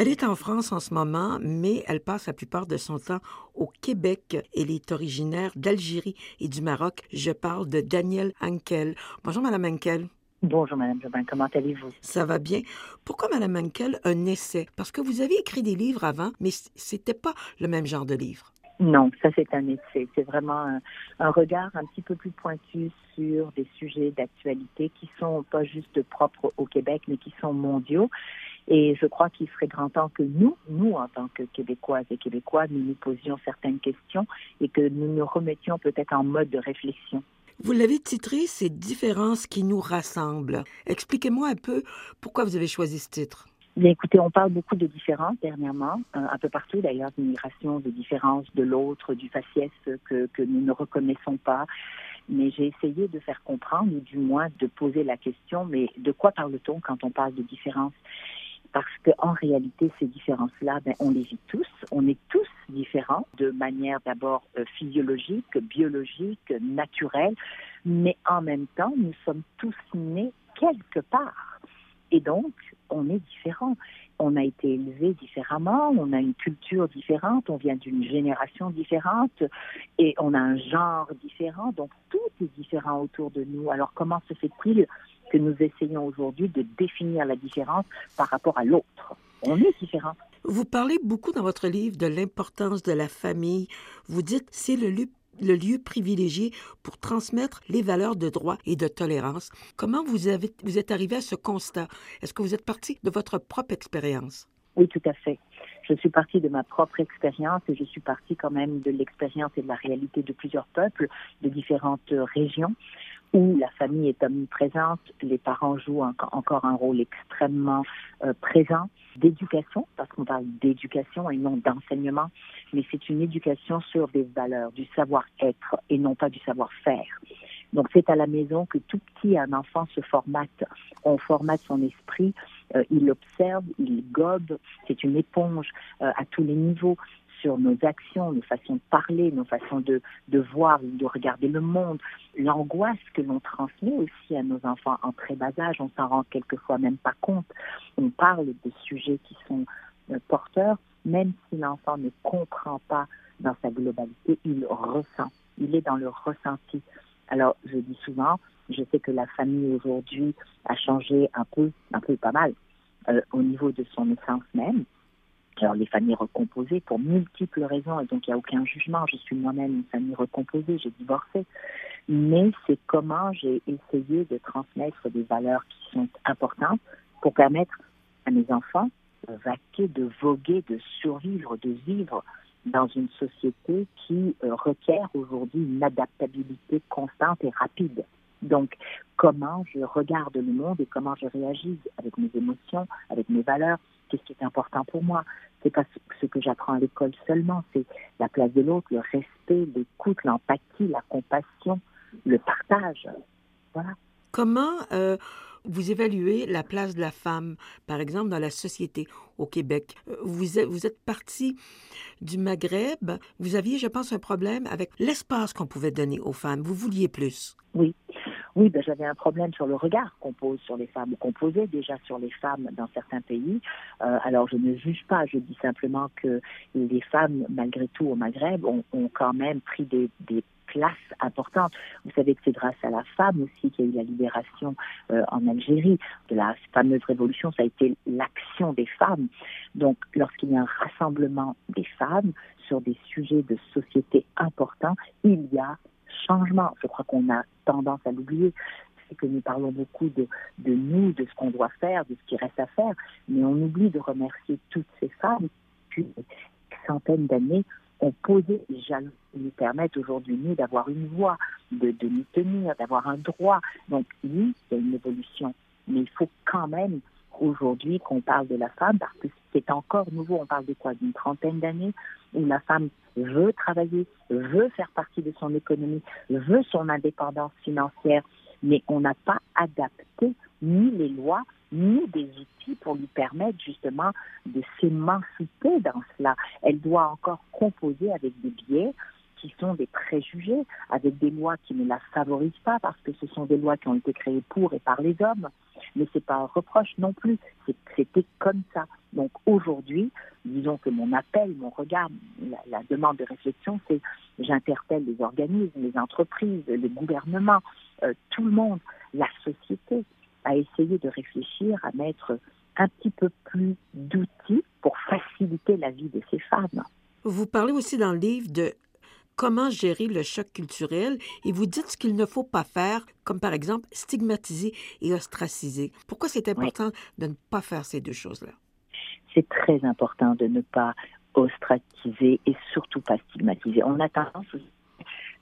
Elle est en France en ce moment, mais elle passe la plupart de son temps au Québec. Elle est originaire d'Algérie et du Maroc. Je parle de Danielle Henkel. Bonjour, Madame Henkel. Bonjour, Madame Jobin. Comment allez-vous? Ça va bien. Pourquoi, Madame Henkel, un essai? Parce que vous aviez écrit des livres avant, mais c'était pas le même genre de livre. Non, ça c'est un essai. C'est vraiment un, un, regard un petit peu plus pointu sur des sujets d'actualité qui sont pas juste propres au Québec, mais qui sont mondiaux. Et je crois qu'il serait grand temps que nous, nous en tant que Québécoises et Québécois, nous nous posions certaines questions et que nous nous remettions peut-être en mode de réflexion. Vous l'avez titré Ces différences qui nous rassemblent. Expliquez-moi un peu pourquoi vous avez choisi ce titre. Bien, écoutez, on parle beaucoup de différences dernièrement, euh, un peu partout d'ailleurs, d'immigration, de différences de l'autre, du faciès que, que nous ne reconnaissons pas. Mais j'ai essayé de faire comprendre, ou du moins de poser la question, mais de quoi parle-t-on quand on parle de différences? Parce qu'en réalité, ces différences-là, ben, on les vit tous. On est tous différents de manière d'abord euh, physiologique, biologique, naturelle, mais en même temps, nous sommes tous nés quelque part. Et donc, on est différents. On a été élevé différemment, on a une culture différente, on vient d'une génération différente et on a un genre différent. Donc, tout est différent autour de nous. Alors, comment se fait-il que nous essayons aujourd'hui de définir la différence par rapport à l'autre. On est différent. Vous parlez beaucoup dans votre livre de l'importance de la famille. Vous dites c'est le lieu, le lieu privilégié pour transmettre les valeurs de droit et de tolérance. Comment vous, avez, vous êtes arrivé à ce constat? Est-ce que vous êtes parti de votre propre expérience? Oui, tout à fait. Je suis partie de ma propre expérience et je suis partie quand même de l'expérience et de la réalité de plusieurs peuples, de différentes régions où la famille est omniprésente, les parents jouent encore un rôle extrêmement euh, présent, d'éducation, parce qu'on parle d'éducation et non d'enseignement, mais c'est une éducation sur des valeurs, du savoir-être et non pas du savoir-faire. Donc c'est à la maison que tout petit un enfant se formate. On formate son esprit, euh, il observe, il gobe, c'est une éponge euh, à tous les niveaux sur nos actions, nos façons de parler, nos façons de, de voir, de regarder le monde, l'angoisse que l'on transmet aussi à nos enfants en très bas âge, on s'en rend quelquefois même pas compte. On parle de sujets qui sont euh, porteurs, même si l'enfant ne comprend pas dans sa globalité, il ressent, il est dans le ressenti. Alors, je dis souvent, je sais que la famille aujourd'hui a changé un peu, un peu pas mal, euh, au niveau de son essence même. Alors, les familles recomposées pour multiples raisons, et donc il n'y a aucun jugement. Je suis moi-même une famille recomposée, j'ai divorcé. Mais c'est comment j'ai essayé de transmettre des valeurs qui sont importantes pour permettre à mes enfants de vaquer, de voguer, de survivre, de vivre dans une société qui euh, requiert aujourd'hui une adaptabilité constante et rapide. Donc, comment je regarde le monde et comment je réagis avec mes émotions, avec mes valeurs, qu'est-ce qui est important pour moi. C'est pas ce que j'apprends à l'école seulement, c'est la place de l'autre, le respect, l'écoute, l'empathie, la compassion, le partage. Voilà. Comment euh, vous évaluez la place de la femme, par exemple, dans la société au Québec? Euh, vous êtes, vous êtes parti du Maghreb. Vous aviez, je pense, un problème avec l'espace qu'on pouvait donner aux femmes. Vous vouliez plus. Oui. Oui, ben, j'avais un problème sur le regard qu'on pose sur les femmes, qu'on posait déjà sur les femmes dans certains pays. Euh, alors, je ne juge pas, je dis simplement que les femmes, malgré tout, au Maghreb, ont, quand même pris des, des place importante. Vous savez que c'est grâce à la femme aussi qu'il y a eu la libération euh, en Algérie de la fameuse révolution. Ça a été l'action des femmes. Donc, lorsqu'il y a un rassemblement des femmes sur des sujets de société importants, il y a changement. Je crois qu'on a tendance à l'oublier c'est que nous parlons beaucoup de, nous, de ce qu'on doit faire, de ce qui reste à faire, mais on oublie de remercier toutes ces femmes qui, depuis des centaines d'années, ont posé les jalons qui nous permettent aujourd'hui, nous, d'avoir une voix, de, de nous tenir, d'avoir un droit. Donc, oui, il y a une évolution, mais il faut quand même aujourd'hui qu'on parle de la femme parce que c'est encore nouveau. On parle de quoi? D'une trentaine d'années? Où la femme veut travailler, veut faire partie de son économie, veut son indépendance financière, mais on n'a pas adapté ni les lois, ni des outils pour lui permettre justement de s'émanciper dans cela. Elle doit encore composer avec des biais qui sont des préjugés, avec des lois qui ne la favorisent pas, parce que ce sont des lois qui ont été créées pour et par les hommes. Mais c'est pas un reproche non plus. C'était comme ça. Donc aujourd'hui, disons que mon appel, mon regard, la, demande de réflexion, c'est j'interpelle les organismes, les entreprises, les gouvernements, euh, tout le monde, la société, à essayer de réfléchir, à mettre un petit peu plus d'outils pour faciliter la vie de ces femmes. Vous parlez aussi dans le livre de comment gérer le choc culturel et vous dites ce qu'il ne faut pas faire, comme par exemple stigmatiser et ostraciser. Pourquoi c'est important de ne pas faire ces deux choses-là? C'est très important de ne pas ostraciser et surtout pas stigmatiser. On a tendance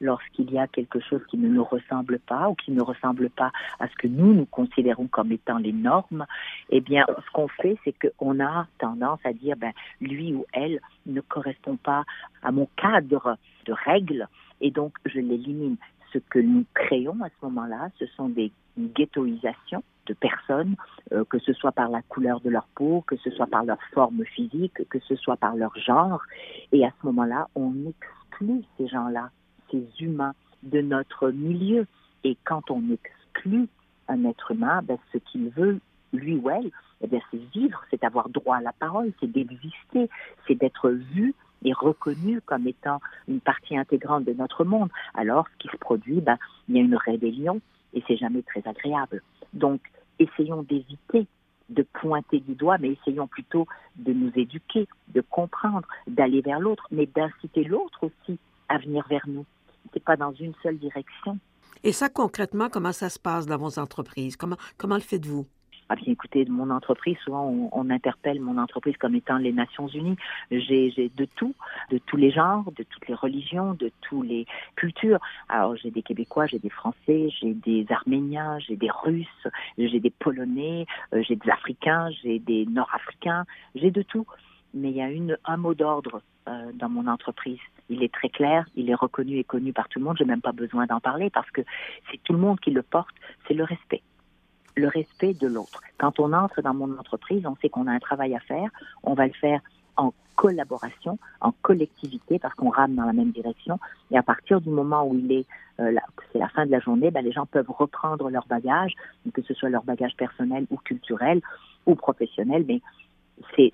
lorsqu'il y a quelque chose qui ne nous ressemble pas ou qui ne ressemble pas à ce que nous nous considérons comme étant les normes, eh bien, ce qu'on fait, c'est qu'on a tendance à dire, ben, lui ou elle ne correspond pas à mon cadre de règles et donc je l'élimine. Ce que nous créons à ce moment-là, ce sont des ghettoisations de personnes, euh, que ce soit par la couleur de leur peau, que ce soit par leur forme physique, que ce soit par leur genre. Et à ce moment-là, on exclut ces gens-là ces humains de notre milieu. Et quand on exclut un être humain, ben, ce qu'il veut, lui ou elle, eh c'est vivre, c'est avoir droit à la parole, c'est d'exister, c'est d'être vu et reconnu comme étant une partie intégrante de notre monde. Alors, ce qui se produit, ben, il y a une rébellion et c'est jamais très agréable. Donc, essayons d'éviter de pointer du doigt, mais essayons plutôt de nous éduquer, de comprendre, d'aller vers l'autre, mais d'inciter l'autre aussi à venir vers nous c'est pas dans une seule direction. Et ça, concrètement, comment ça se passe dans vos entreprises? Comment, comment le faites-vous? Ah bien, écoutez, mon entreprise, souvent on, interpelle mon entreprise comme étant les Nations Unies. J'ai de tout, de tous les genres, de toutes les religions, de toutes les cultures. Alors j'ai des Québécois, j'ai des Français, j'ai des Arméniens, j'ai des Russes, j'ai des Polonais, euh, j'ai des Africains, j'ai des Nord-Africains, j'ai de tout. Mais il y a un mot d'ordre euh, dans mon entreprise. Il est très clair, il est reconnu et connu par tout le monde. Je n'ai même pas besoin d'en parler parce que c'est tout le monde qui le porte. C'est le respect. Le respect de l'autre. Quand on entre dans mon entreprise, on sait qu'on a un travail à faire. On va le faire en collaboration, en collectivité, parce qu'on rame dans la même direction. Et à partir du moment où il est, euh, c'est la fin de la journée, ben, les gens peuvent reprendre leur bagage, que ce soit leur bagage personnel ou culturel ou professionnel, mais c'est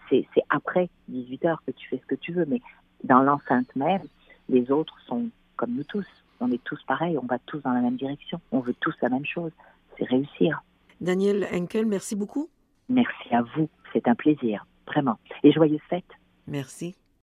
après 18 heures que tu fais ce que tu veux, mais dans l'enceinte même, les autres sont comme nous tous. On est tous pareils, on va tous dans la même direction, on veut tous la même chose, c'est réussir. Daniel Henkel, merci beaucoup. Merci à vous, c'est un plaisir, vraiment. Et joyeuses fêtes. Merci.